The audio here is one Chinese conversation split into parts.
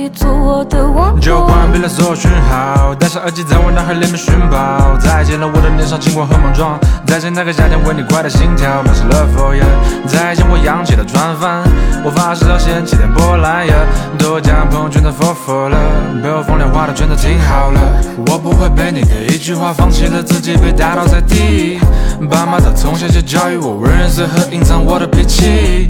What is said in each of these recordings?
早已做我的。就关闭了所有讯号，戴上耳机在我脑海里面寻宝。再见了我的年少轻狂和莽撞，再见那个夏天为你快的心跳，满是了 for you。再见我扬起的船帆，我发誓要掀起点波澜呀。都将朋友圈的 for for 了，被我风凉话的全都听好了。我不会被你的一句话放弃了自己，被打倒在地。爸妈早从小就教育我为人随和，隐藏我的脾气。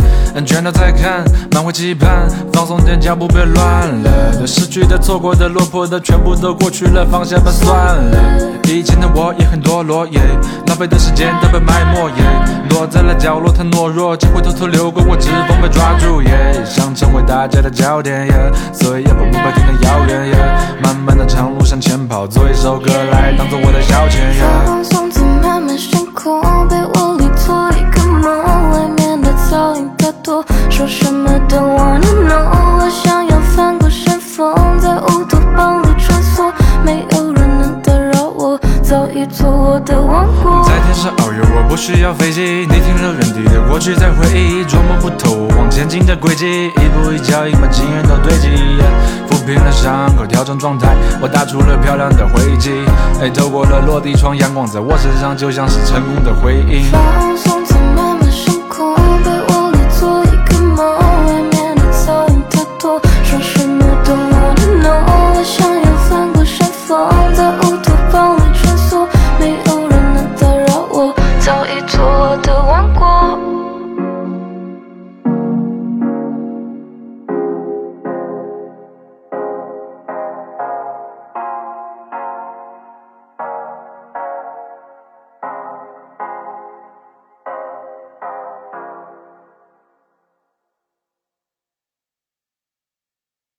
全都在看，满怀期盼，放松点脚步，别乱了。对失去的、错过的、落魄的，全部都过去了，放下吧，算了。以前的我也很堕落，耶，浪费的时间都被埋没，耶，躲在了角落太懦弱，机会偷偷流过，我指缝被抓住，耶，想成为大家的焦点，耶，所以要把目标定得遥远，耶，漫漫的长路向前跑，做一首歌来当做我的消遣，耶。放松在漫漫星需要飞机。你停留原地的过去在回忆，琢磨不透往前进的轨迹，一步一脚印把经验都堆积。抚平了伤口，调整状态，我打出了漂亮的回击。哎，透过了落地窗，阳光在我身上，就像是成功的回应。放松